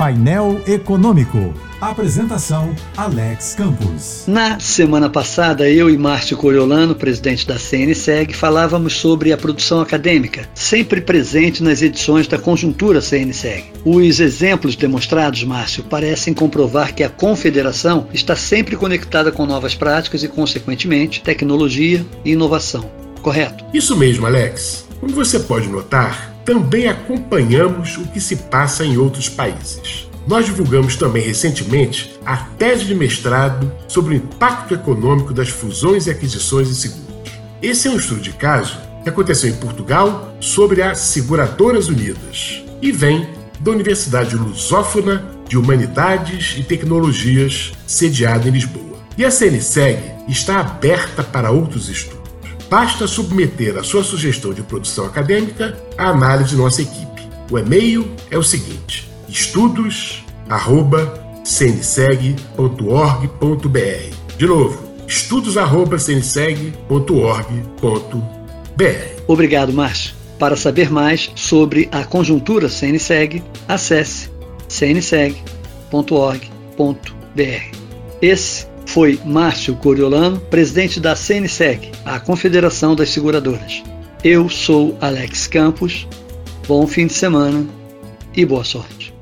Painel Econômico. Apresentação Alex Campos. Na semana passada, eu e Márcio Coriolano, presidente da CNSEG, falávamos sobre a produção acadêmica, sempre presente nas edições da conjuntura CNSEG. Os exemplos demonstrados, Márcio, parecem comprovar que a confederação está sempre conectada com novas práticas e, consequentemente, tecnologia e inovação. Correto? Isso mesmo, Alex. Como você pode notar, também acompanhamos o que se passa em outros países. Nós divulgamos também recentemente a tese de mestrado sobre o impacto econômico das fusões e aquisições de seguros. Esse é um estudo de caso que aconteceu em Portugal sobre as Seguradoras Unidas e vem da Universidade Lusófona de Humanidades e Tecnologias, sediada em Lisboa. E a CNSEG está aberta para outros estudos. Basta submeter a sua sugestão de produção acadêmica à análise de nossa equipe. O e-mail é o seguinte: estudos@cnseg.org.br. De novo, estudos@cnseg.org.br. Obrigado, Márcio. Para saber mais sobre a conjuntura CNSEG, acesse cnseg.org.br. Esse foi Márcio Coriolano, presidente da CNSEG, a Confederação das Seguradoras. Eu sou Alex Campos. Bom fim de semana e boa sorte.